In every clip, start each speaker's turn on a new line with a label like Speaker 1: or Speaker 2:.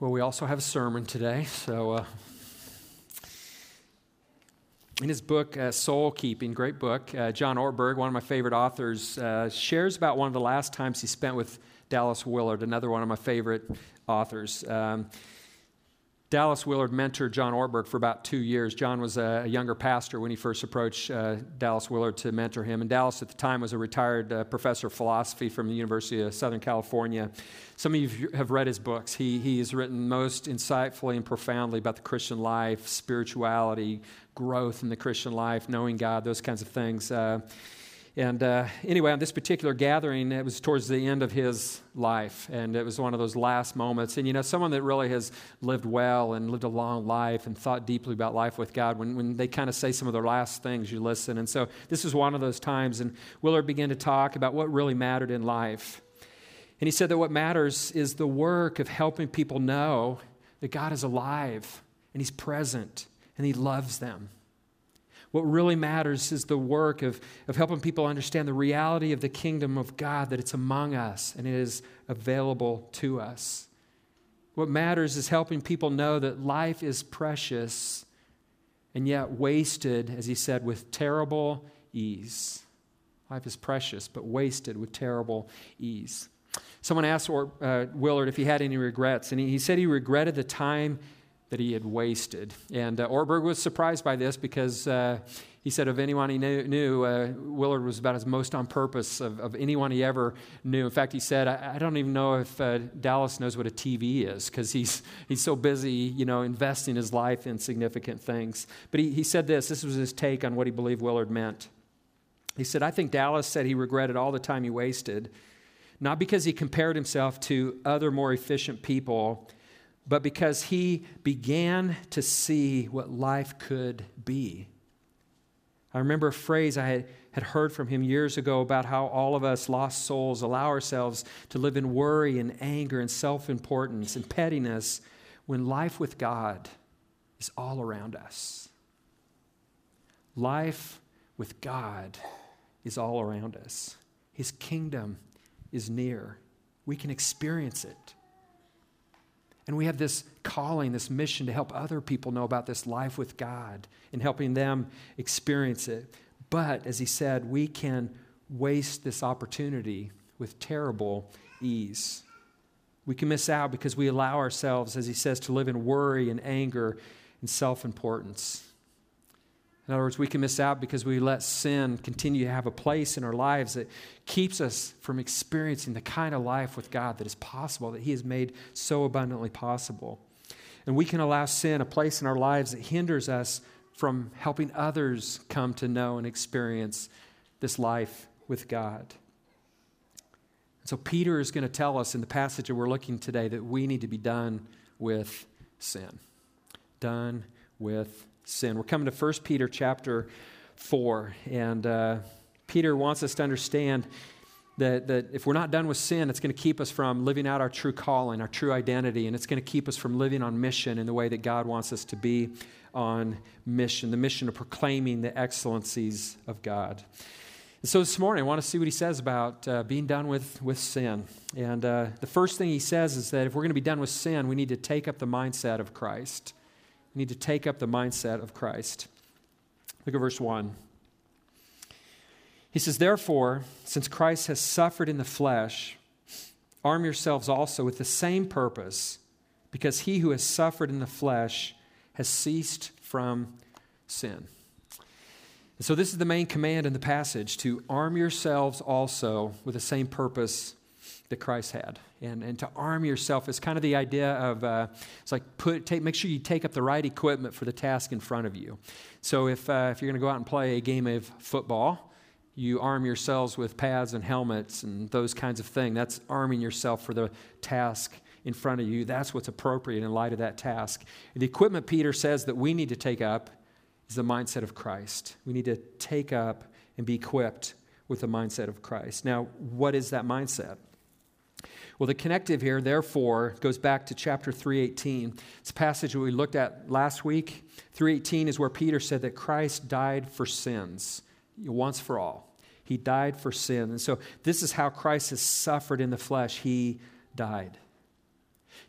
Speaker 1: Well, we also have a sermon today. So, uh, in his book, uh, Soul Keeping, great book, uh, John Ortberg, one of my favorite authors, uh, shares about one of the last times he spent with Dallas Willard, another one of my favorite authors. Um, Dallas Willard mentored John Ortberg for about two years. John was a, younger pastor when he first approached uh, Dallas Willard to mentor him. And Dallas at the time was a retired uh, professor of philosophy from the University of Southern California. Some of you have read his books. He, he has written most insightfully and profoundly about the Christian life, spirituality, growth in the Christian life, knowing God, those kinds of things. Uh, and uh, anyway, on this particular gathering, it was towards the end of his life, and it was one of those last moments. And you know, someone that really has lived well and lived a long life and thought deeply about life with God, when, when they kind of say some of their last things, you listen. And so this is one of those times. And Willard began to talk about what really mattered in life. And he said that what matters is the work of helping people know that God is alive and He's present and He loves them. What really matters is the work of, of helping people understand the reality of the kingdom of God, that it's among us and it is available to us. What matters is helping people know that life is precious and yet wasted, as he said, with terrible ease. Life is precious, but wasted with terrible ease. Someone asked uh, Willard if he had any regrets, and he, he said he regretted the time that he had wasted. And uh, Ortberg was surprised by this because uh, he said of anyone he knew, knew uh, Willard was about his most on purpose of, of anyone he ever knew. In fact, he said, I, I don't even know if uh, Dallas knows what a TV is because he's, he's so busy, you know, investing his life in significant things. But he, he said this, this was his take on what he believed Willard meant. He said, I think Dallas said he regretted all the time he wasted, not because he compared himself to other more efficient people, but because he began to see what life could be. I remember a phrase I had, had heard from him years ago about how all of us lost souls allow ourselves to live in worry and anger and self importance and pettiness when life with God is all around us. Life with God is all around us. His kingdom is near. We can experience it. And we have this calling, this mission to help other people know about this life with God and helping them experience it. But as he said, we can waste this opportunity with terrible ease. We can miss out because we allow ourselves, as he says, to live in worry and anger and self importance. In other words, we can miss out because we let sin continue to have a place in our lives that keeps us from experiencing the kind of life with God that is possible, that He has made so abundantly possible. And we can allow sin a place in our lives that hinders us from helping others come to know and experience this life with God. So, Peter is going to tell us in the passage that we're looking today that we need to be done with sin. Done with sin. We're coming to 1 Peter chapter 4, and uh, Peter wants us to understand that, that if we're not done with sin, it's going to keep us from living out our true calling, our true identity, and it's going to keep us from living on mission in the way that God wants us to be on mission, the mission of proclaiming the excellencies of God. And so this morning, I want to see what he says about uh, being done with, with sin. And uh, the first thing he says is that if we're going to be done with sin, we need to take up the mindset of Christ. Need to take up the mindset of Christ. Look at verse 1. He says, Therefore, since Christ has suffered in the flesh, arm yourselves also with the same purpose, because he who has suffered in the flesh has ceased from sin. And so, this is the main command in the passage to arm yourselves also with the same purpose that Christ had. And, and to arm yourself is kind of the idea of uh, it's like put, take, make sure you take up the right equipment for the task in front of you. So if, uh, if you're going to go out and play a game of football, you arm yourselves with pads and helmets and those kinds of things. That's arming yourself for the task in front of you. That's what's appropriate in light of that task. And the equipment Peter says that we need to take up is the mindset of Christ. We need to take up and be equipped with the mindset of Christ. Now, what is that mindset? Well, the connective here, therefore, goes back to chapter 318. It's a passage that we looked at last week. 318 is where Peter said that Christ died for sins once for all. He died for sin. And so this is how Christ has suffered in the flesh. He died.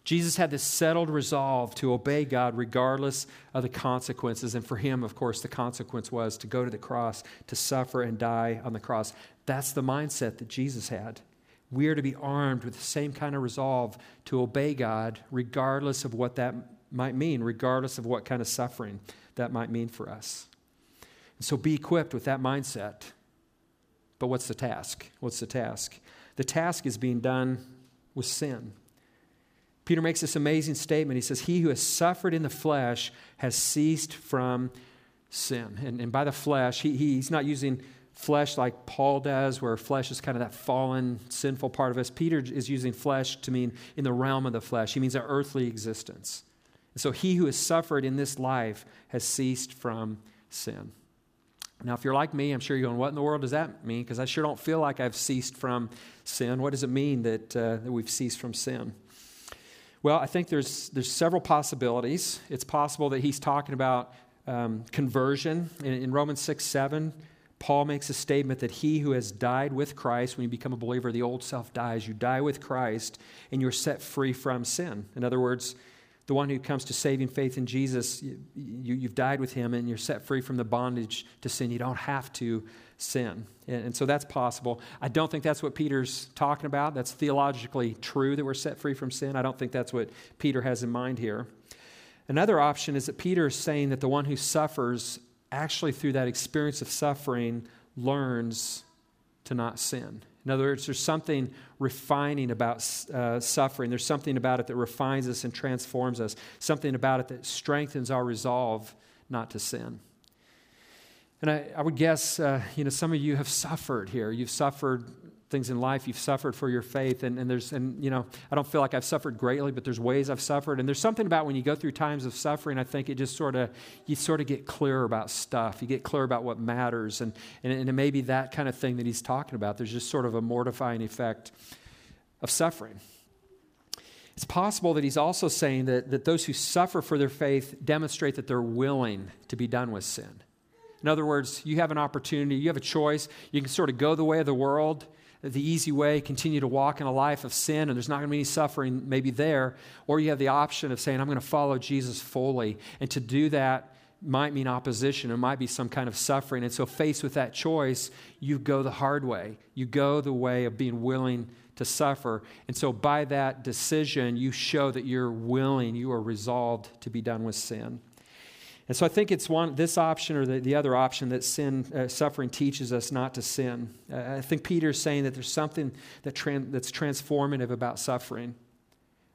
Speaker 1: Jesus had this settled resolve to obey God regardless of the consequences. And for him, of course, the consequence was to go to the cross, to suffer and die on the cross. That's the mindset that Jesus had. We are to be armed with the same kind of resolve to obey God, regardless of what that might mean, regardless of what kind of suffering that might mean for us. And so be equipped with that mindset. But what's the task? What's the task? The task is being done with sin. Peter makes this amazing statement. He says, He who has suffered in the flesh has ceased from sin. And, and by the flesh, he, he's not using flesh like Paul does, where flesh is kind of that fallen, sinful part of us. Peter is using flesh to mean in the realm of the flesh. He means our earthly existence. And so he who has suffered in this life has ceased from sin. Now, if you're like me, I'm sure you're going, what in the world does that mean? Because I sure don't feel like I've ceased from sin. What does it mean that, uh, that we've ceased from sin? Well, I think there's, there's several possibilities. It's possible that he's talking about um, conversion. In, in Romans 6 7, Paul makes a statement that he who has died with Christ, when you become a believer, the old self dies. You die with Christ and you're set free from sin. In other words, the one who comes to saving faith in Jesus, you, you, have died with him and you're set free from the bondage to sin. You don't have to sin. And, and so that's possible. I don't think that's what Peter's talking about. That's theologically true that we're set free from sin. I don't think that's what Peter has in mind here. Another option is that Peter is saying that the one who suffers, actually through that experience of suffering, learns to not sin. In other words, there's something refining about uh, suffering. There's something about it that refines us and transforms us, something about it that strengthens our resolve not to sin. And I, I would guess, uh, you know, some of you have suffered here. You've suffered things in life. You've suffered for your faith. And, and there's, and, you know, I don't feel like I've suffered greatly, but there's ways I've suffered. And there's something about when you go through times of suffering, I think it just sort of, you sort of get clear about stuff. You get clear about what matters. And, and, and it may be that kind of thing that he's talking about. There's just sort of a mortifying effect of suffering. It's possible that he's also saying that, that those who suffer for their faith demonstrate that they're willing to be done with sin. In other words, you have an opportunity, you have a choice. You can sort of go the way of the world, the easy way, continue to walk in a life of sin, and there's not going to be any suffering maybe there. Or you have the option of saying, I'm going to follow Jesus fully. And to do that might mean opposition, it might be some kind of suffering. And so, faced with that choice, you go the hard way. You go the way of being willing to suffer. And so, by that decision, you show that you're willing, you are resolved to be done with sin. And so I think it's one, this option or the, the other option that sin, uh, suffering teaches us not to sin. Uh, I think Peter's saying that there's something that tran- that's transformative about suffering.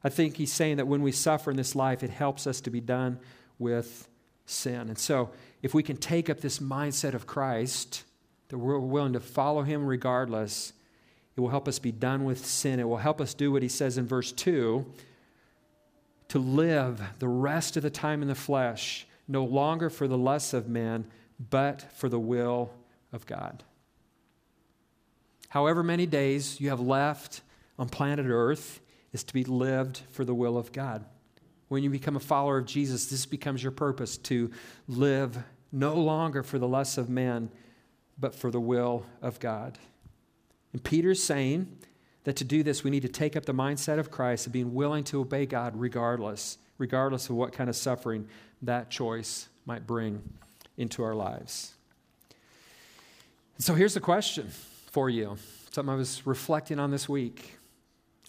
Speaker 1: I think he's saying that when we suffer in this life, it helps us to be done with sin. And so if we can take up this mindset of Christ, that we're willing to follow him regardless, it will help us be done with sin. It will help us do what he says in verse 2 to live the rest of the time in the flesh no longer for the lusts of men, but for the will of God. However many days you have left on planet Earth is to be lived for the will of God. When you become a follower of Jesus, this becomes your purpose to live no longer for the lusts of men, but for the will of God. And Peter's saying that to do this, we need to take up the mindset of Christ of being willing to obey God regardless, regardless of what kind of suffering that choice might bring into our lives. So here's the question for you something I was reflecting on this week.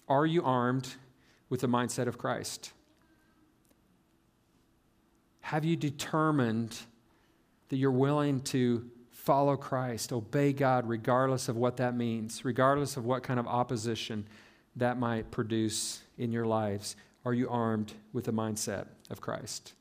Speaker 1: Are you armed with the mindset of Christ? Have you determined that you're willing to follow Christ, obey God, regardless of what that means, regardless of what kind of opposition that might produce in your lives? Are you armed with the mindset of Christ?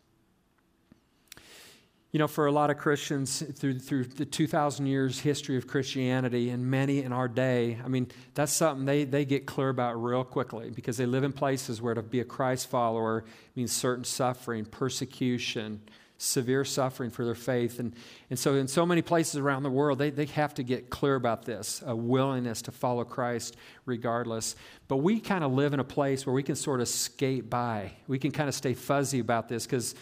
Speaker 1: You know, for a lot of Christians through, through the 2,000 years history of Christianity and many in our day, I mean, that's something they, they get clear about real quickly because they live in places where to be a Christ follower means certain suffering, persecution, severe suffering for their faith. And, and so, in so many places around the world, they, they have to get clear about this a willingness to follow Christ regardless. But we kind of live in a place where we can sort of skate by. We can kind of stay fuzzy about this because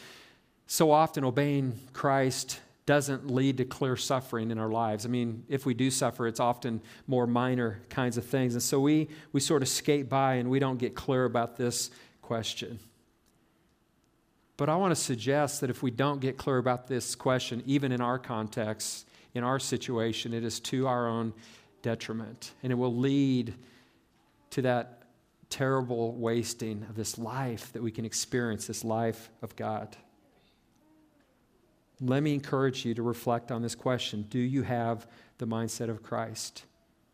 Speaker 1: so often obeying Christ doesn't lead to clear suffering in our lives. I mean, if we do suffer, it's often more minor kinds of things. And so we, we sort of skate by and we don't get clear about this question. But I want to suggest that if we don't get clear about this question, even in our context, in our situation, it is to our own detriment. And it will lead to that terrible wasting of this life that we can experience, this life of God. Let me encourage you to reflect on this question Do you have the mindset of Christ?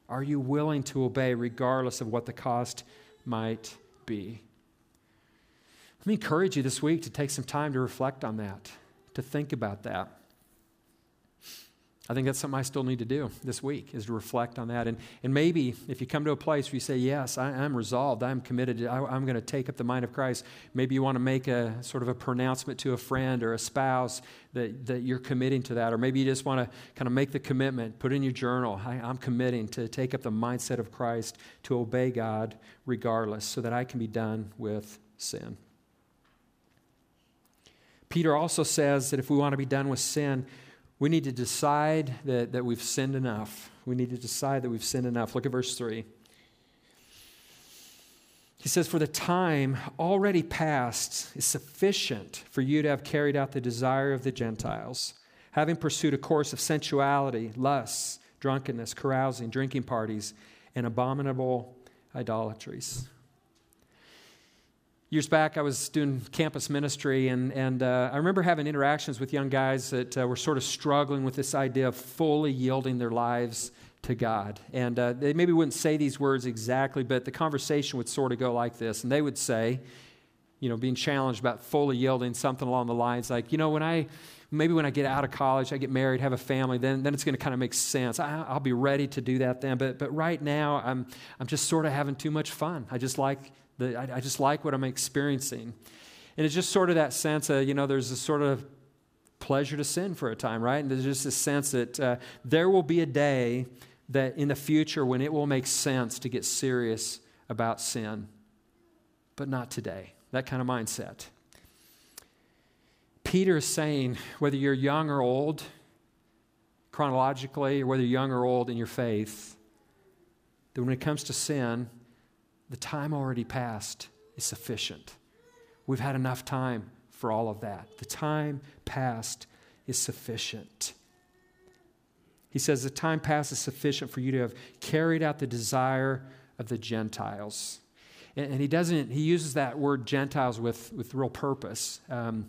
Speaker 1: Are you willing to obey regardless of what the cost might be? Let me encourage you this week to take some time to reflect on that, to think about that. I think that's something I still need to do this week is to reflect on that. And, and maybe if you come to a place where you say, Yes, I, am resolved, I'm committed, I, I'm going to take up the mind of Christ, maybe you want to make a sort of a pronouncement to a friend or a spouse that, that you're committing to that. Or maybe you just want to kind of make the commitment, put in your journal, I, I'm committing to take up the mindset of Christ, to obey God regardless, so that I can be done with sin. Peter also says that if we want to be done with sin, we need to decide that, that we've sinned enough. We need to decide that we've sinned enough. Look at verse 3. He says, For the time already past is sufficient for you to have carried out the desire of the Gentiles, having pursued a course of sensuality, lusts, drunkenness, carousing, drinking parties, and abominable idolatries. Years back, I was doing campus ministry, and, and uh, I remember having interactions with young guys that uh, were sort of struggling with this idea of fully yielding their lives to God. And uh, they maybe wouldn't say these words exactly, but the conversation would sort of go like this. And they would say, you know, being challenged about fully yielding, something along the lines like, you know, when I, maybe when I get out of college, I get married, have a family, then, then it's going to kind of make sense. I, will be ready to do that then. But, but right now, I'm, I'm just sort of having too much fun. I just like the, I, I just like what I'm experiencing. And it's just sort of that sense of, you know, there's a sort of pleasure to sin for a time, right? And there's just this sense that uh, there will be a day that in the future when it will make sense to get serious about sin, but not today. That kind of mindset. Peter is saying whether you're young or old, chronologically, or whether you're young or old in your faith, that when it comes to sin, the time already passed is sufficient. We've had enough time for all of that. The time past is sufficient. He says, The time past is sufficient for you to have carried out the desire of the Gentiles. And, and he doesn't, he uses that word Gentiles with, with real purpose. Um,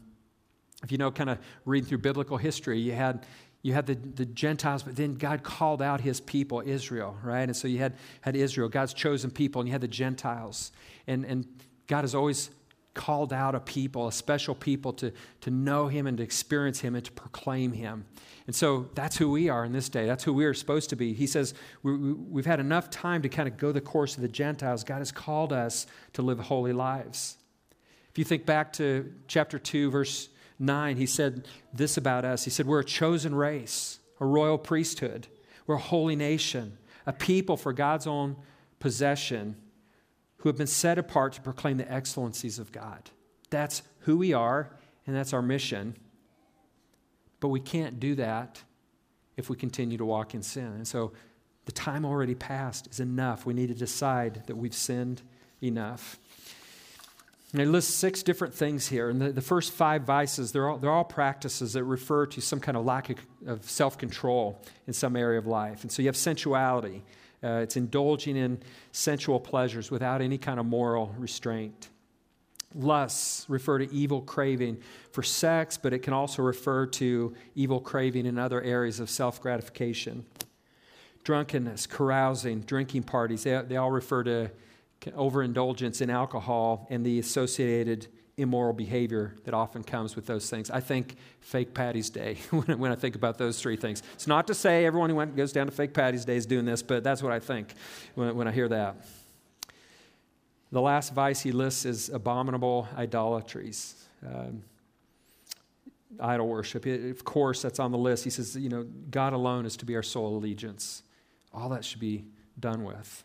Speaker 1: if you know, kind of read through biblical history, you had you had the, the Gentiles, but then God called out his people, Israel, right? And so you had, had Israel, God's chosen people, and you had the Gentiles. And, and God has always called out a people, a special people to, to know him and to experience him and to proclaim him. And so that's who we are in this day. That's who we are supposed to be. He says we, we, have had enough time to kind of go the course of the Gentiles. God has called us to live holy lives. If you think back to chapter 2, verse 9, he said this about us. He said, We're a chosen race, a royal priesthood, we're a holy nation, a people for God's own possession who have been set apart to proclaim the excellencies of God. That's who we are, and that's our mission. But we can't do that if we continue to walk in sin. And so the time already passed is enough. We need to decide that we've sinned enough. And it lists six different things here. And the, the first five vices, they're all, they're all practices that refer to some kind of lack of, of self control in some area of life. And so you have sensuality, uh, it's indulging in sensual pleasures without any kind of moral restraint. Lusts refer to evil craving for sex, but it can also refer to evil craving in other areas of self gratification. Drunkenness, carousing, drinking parties, they, they all refer to overindulgence in alcohol and the associated immoral behavior that often comes with those things. I think fake Patty's Day when I think about those three things. It's not to say everyone who goes down to fake Patty's Day is doing this, but that's what I think when, when I hear that. The last vice he lists is abominable idolatries. Um, idol worship. It, of course, that's on the list. He says, you know, God alone is to be our sole allegiance. All that should be done with.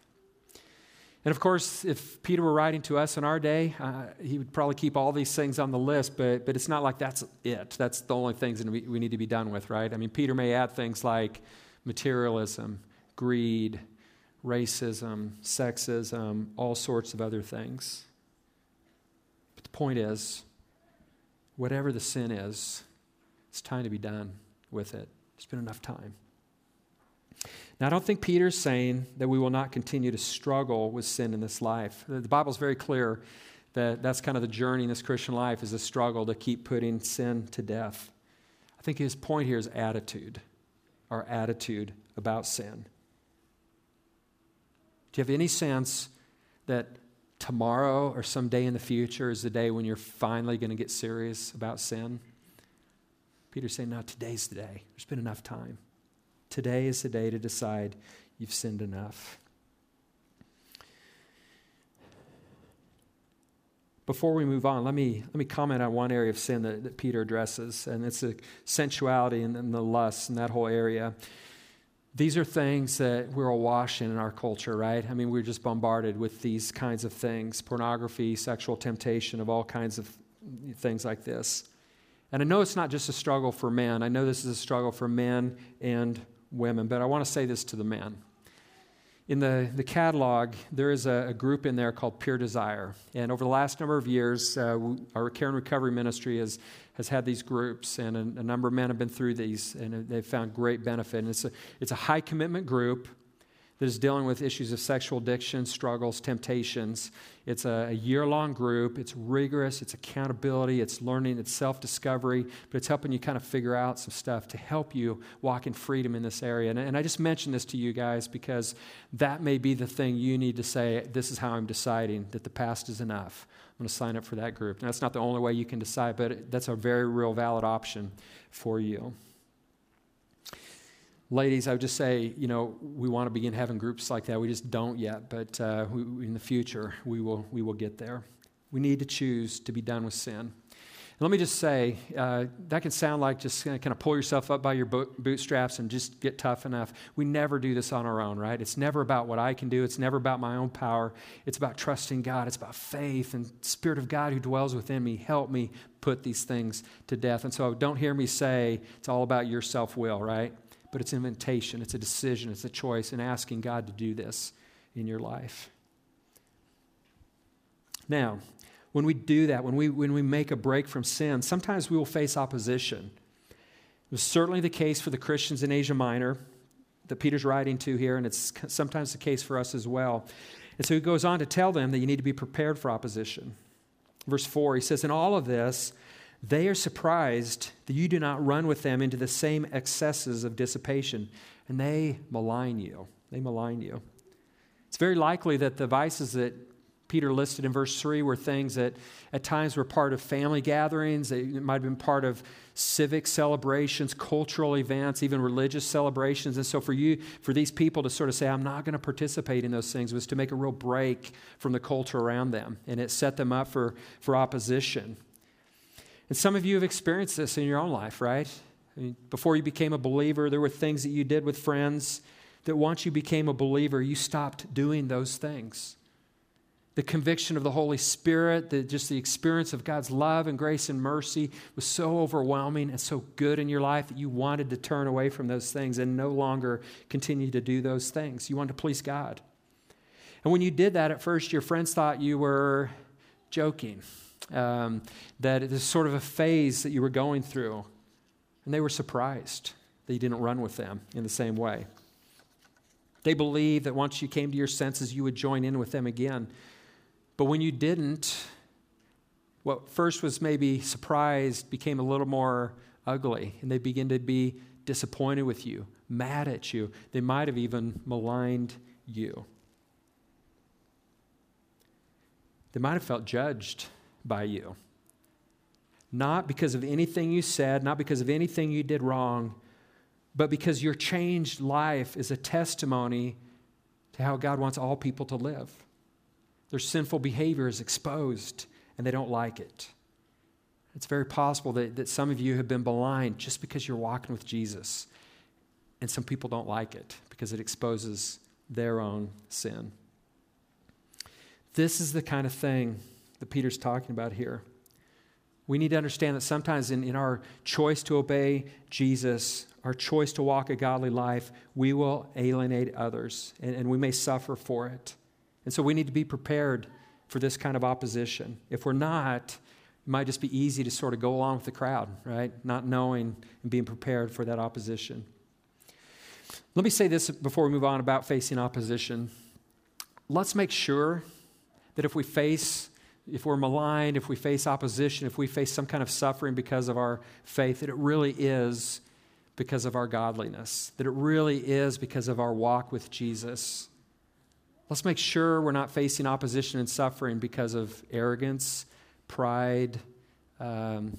Speaker 1: And of course, if Peter were writing to us in our day, uh, he would probably keep all these things on the list, but, but it's not like that's it. That's the only things that we, we need to be done with, right? I mean, Peter may add things like materialism, greed, racism, sexism, all sorts of other things. But the point is, whatever the sin is, it's time to be done with it. It's been enough time. Now, I don't think Peter's saying that we will not continue to struggle with sin in this life. The Bible's very clear that that's kind of the journey in this Christian life is a struggle to keep putting sin to death. I think his point here is attitude, our attitude about sin. Do you have any sense that tomorrow or some day in the future is the day when you're finally going to get serious about sin? Peter's saying, no, today's the day. There's been enough time. Today is the day to decide you've sinned enough. Before we move on, let me, let me comment on one area of sin that, that Peter addresses, and it's the sensuality and, and the lust and that whole area. These are things that we're awash in in our culture, right? I mean, we're just bombarded with these kinds of things pornography, sexual temptation, of all kinds of things like this. And I know it's not just a struggle for men, I know this is a struggle for men and women, but I want to say this to the men in the, the catalog, there is a, a, group in there called Pure Desire. And over the last number of years, uh, our care and recovery ministry has, has had these groups, and a, a, number of men have been through these, and they've found great benefit. And it's a, it's a high commitment group that is dealing with issues of sexual addiction, struggles, temptations. It's a, a year long group. It's rigorous, it's accountability, it's learning, it's self discovery, but it's helping you kind of figure out some stuff to help you walk in freedom in this area. And, and I just mentioned this to you guys because that may be the thing you need to say this is how I'm deciding that the past is enough. I'm going to sign up for that group. Now, that's not the only way you can decide, but that's a very real valid option for you. Ladies, I would just say, you know, we want to begin having groups like that. We just don't yet, but uh, we, in the future, we will, we will get there. We need to choose to be done with sin. And let me just say, uh, that can sound like just kind of pull yourself up by your bootstraps and just get tough enough. We never do this on our own, right? It's never about what I can do. It's never about my own power. It's about trusting God. It's about faith and Spirit of God who dwells within me. Help me put these things to death. And so don't hear me say it's all about your self will, right? But it's an invitation, it's a decision, it's a choice, and asking God to do this in your life. Now, when we do that, when we, when we make a break from sin, sometimes we will face opposition. It was certainly the case for the Christians in Asia Minor that Peter's writing to here, and it's sometimes the case for us as well. And so he goes on to tell them that you need to be prepared for opposition. Verse 4, he says, In all of this, they are surprised that you do not run with them into the same excesses of dissipation, and they malign you. They malign you. It's very likely that the vices that Peter listed in verse 3 were things that at times were part of family gatherings, they might have been part of civic celebrations, cultural events, even religious celebrations. And so for you, for these people to sort of say, I'm not going to participate in those things, was to make a real break from the culture around them. And it set them up for, for opposition. And some of you have experienced this in your own life, right? I mean, before you became a believer, there were things that you did with friends that once you became a believer, you stopped doing those things. The conviction of the Holy Spirit, the, just the experience of God's love and grace and mercy was so overwhelming and so good in your life that you wanted to turn away from those things and no longer continue to do those things. You wanted to please God. And when you did that at first, your friends thought you were joking um, that it is sort of a phase that you were going through. And they were surprised that you didn't run with them in the same way. They believed that once you came to your senses, you would join in with them again. But when you didn't, what first was maybe surprised became a little more ugly, and they begin to be disappointed with you, mad at you. They might have even maligned you. They might have felt judged by you. Not because of anything you said, not because of anything you did wrong, but because your changed life is a testimony to how God wants all people to live. Their sinful behavior is exposed and they don't like it. It's very possible that, that some of you have been blind just because you're walking with Jesus. And some people don't like it because it exposes their own sin. This is the kind of thing that Peter's talking about here. We need to understand that sometimes in, in our choice to obey Jesus, our choice to walk a godly life, we will alienate others and, and we may suffer for it. And so we need to be prepared for this kind of opposition. If we're not, it might just be easy to sort of go along with the crowd, right? Not knowing and being prepared for that opposition. Let me say this before we move on about facing opposition. Let's make sure that if we face, if we're maligned, if we face opposition, if we face some kind of suffering because of our faith, that it really is because of our godliness, that it really is because of our walk with Jesus. Let's make sure we're not facing opposition and suffering because of arrogance, pride, um,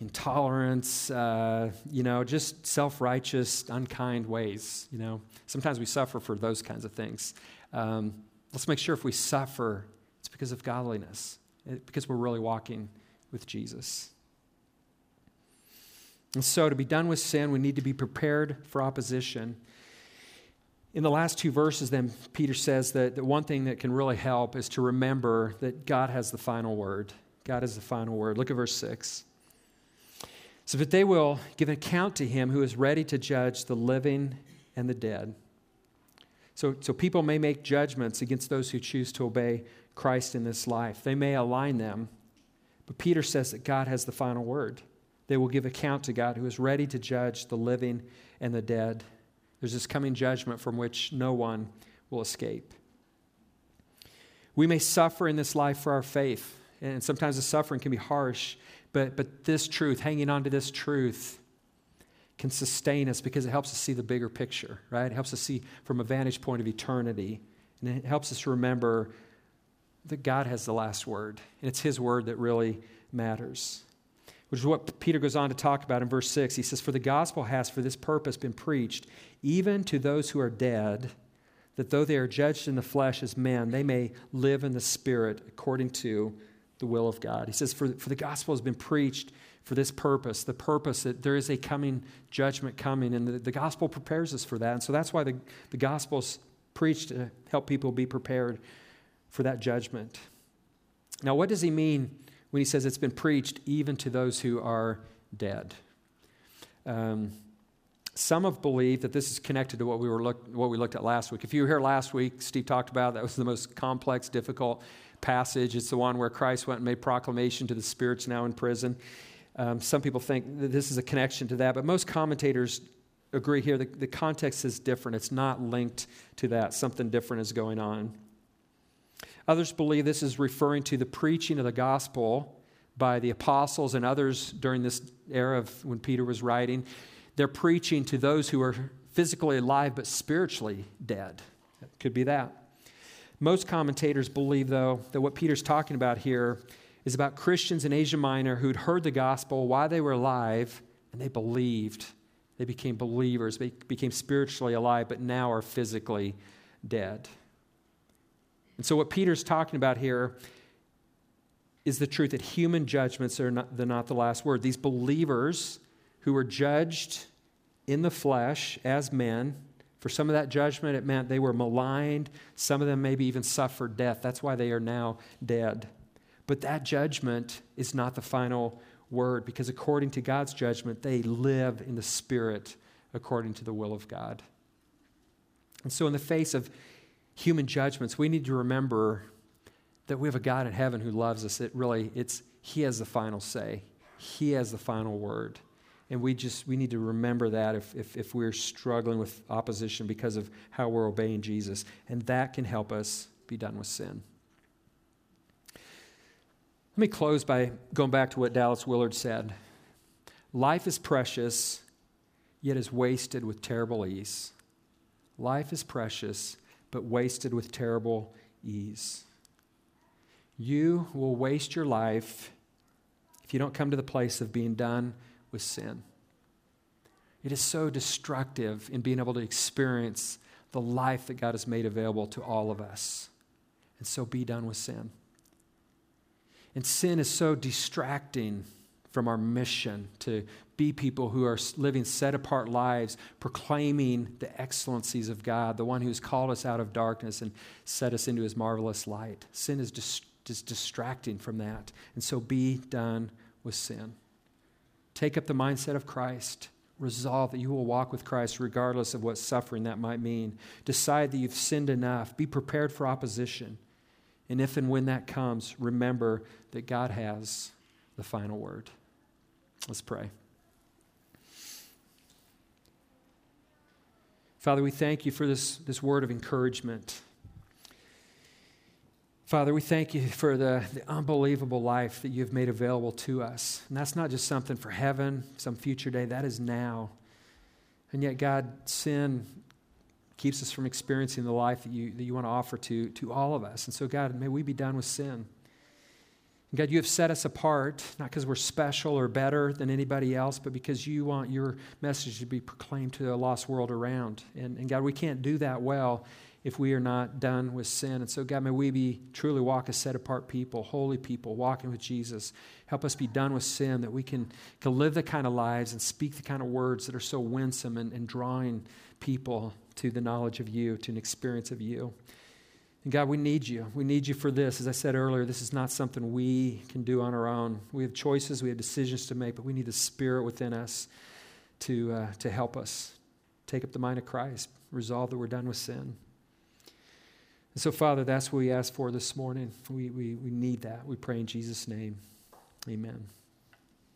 Speaker 1: intolerance, uh, you know, just self righteous, unkind ways. You know, sometimes we suffer for those kinds of things. Um, let's make sure if we suffer, it's because of godliness, because we're really walking with Jesus. And so, to be done with sin, we need to be prepared for opposition. In the last two verses, then, Peter says that, the one thing that can really help is to remember that God has the final word. God has the final word. Look at verse 6. So that they will give an account to him who is ready to judge the living and the dead. So, so people may make judgments against those who choose to obey Christ in this life. They may align them. But Peter says that God has the final word. They will give account to God who is ready to judge the living and the dead. There's this coming judgment from which no one will escape. We may suffer in this life for our faith, and sometimes the suffering can be harsh, but, but this truth, hanging on to this truth, can sustain us because it helps us see the bigger picture, right? It helps us see from a vantage point of eternity. And it helps us remember that God has the last word. And it's His word that really matters which is what Peter goes on to talk about in verse 6. He says, For the gospel has for this purpose been preached, even to those who are dead, that though they are judged in the flesh as men, they may live in the spirit according to the will of God. He says, For, for the gospel has been preached for this purpose, the purpose that there is a coming judgment coming, and the, the gospel prepares us for that. And so that's why the, the gospel's preached to help people be prepared for that judgment. Now, what does he mean? when he says it's been preached even to those who are dead. Um, some have believed that this is connected to what we, were look, what we looked at last week. If you were here last week, Steve talked about that was the most complex, difficult passage. It's the one where Christ went and made proclamation to the spirits now in prison. Um, some people think that this is a connection to that, but most commentators agree here that the context is different. It's not linked to that. Something different is going on. Others believe this is referring to the preaching of the gospel by the apostles and others during this era of when Peter was writing. They're preaching to those who are physically alive but spiritually dead. It could be that. Most commentators believe, though, that what Peter's talking about here is about Christians in Asia Minor who'd heard the gospel while they were alive and they believed. They became believers, they became spiritually alive, but now are physically dead. And so, what Peter's talking about here is the truth that human judgments are not, not the last word. These believers who were judged in the flesh as men, for some of that judgment, it meant they were maligned. Some of them maybe even suffered death. That's why they are now dead. But that judgment is not the final word because, according to God's judgment, they live in the Spirit according to the will of God. And so, in the face of human judgments, we need to remember that we have a God in heaven who loves us. It really, it's He has the final say. He has the final word. And we just we need to remember that if, if, if we're struggling with opposition because of how we're obeying Jesus. And that can help us be done with sin. Let me close by going back to what Dallas Willard said. Life is precious, yet is wasted with terrible ease. Life is precious, but wasted with terrible ease. You will waste your life if you don't come to the place of being done with sin. It is so destructive in being able to experience the life that God has made available to all of us. And so be done with sin. And sin is so distracting from our mission to be people who are living set apart lives, proclaiming the excellencies of God, the one who's called us out of darkness and set us into his marvelous light. Sin is just distracting from that. And so be done with sin. Take up the mindset of Christ. Resolve that you will walk with Christ regardless of what suffering that might mean. Decide that you've sinned enough. Be prepared for opposition And if and when that comes, remember that God has the final word. Let's pray. Father, we thank you for this, this word of encouragement. Father, we thank you for the, the unbelievable life that you've made available to us. And that's not just something for heaven, some future day, that is now. And yet, God, sin keeps us from experiencing the life that you, that you want to offer to, to all of us. And so, God, may we be done with sin. God, you have set us apart, not because we're special or better than anybody else, but because you want your message to be proclaimed to the lost world around. And, and God, we can't do that well if we are not done with sin. And so, God, may we be truly walk as set apart people, holy people, walking with Jesus. Help us be done with sin, that we can, can live the kind of lives and speak the kind of words that are so winsome and, and drawing people to the knowledge of you, to an experience of you. And God, we need you. We need you for this. As I said earlier, this is not something we can do on our own. We have choices, we have decisions to make, but we need the Spirit within us to, uh, to help us take up the mind of Christ, resolve that we're done with sin. And so, Father, that's what we ask for this morning. We, we, we need that. We pray in Jesus' name. Amen.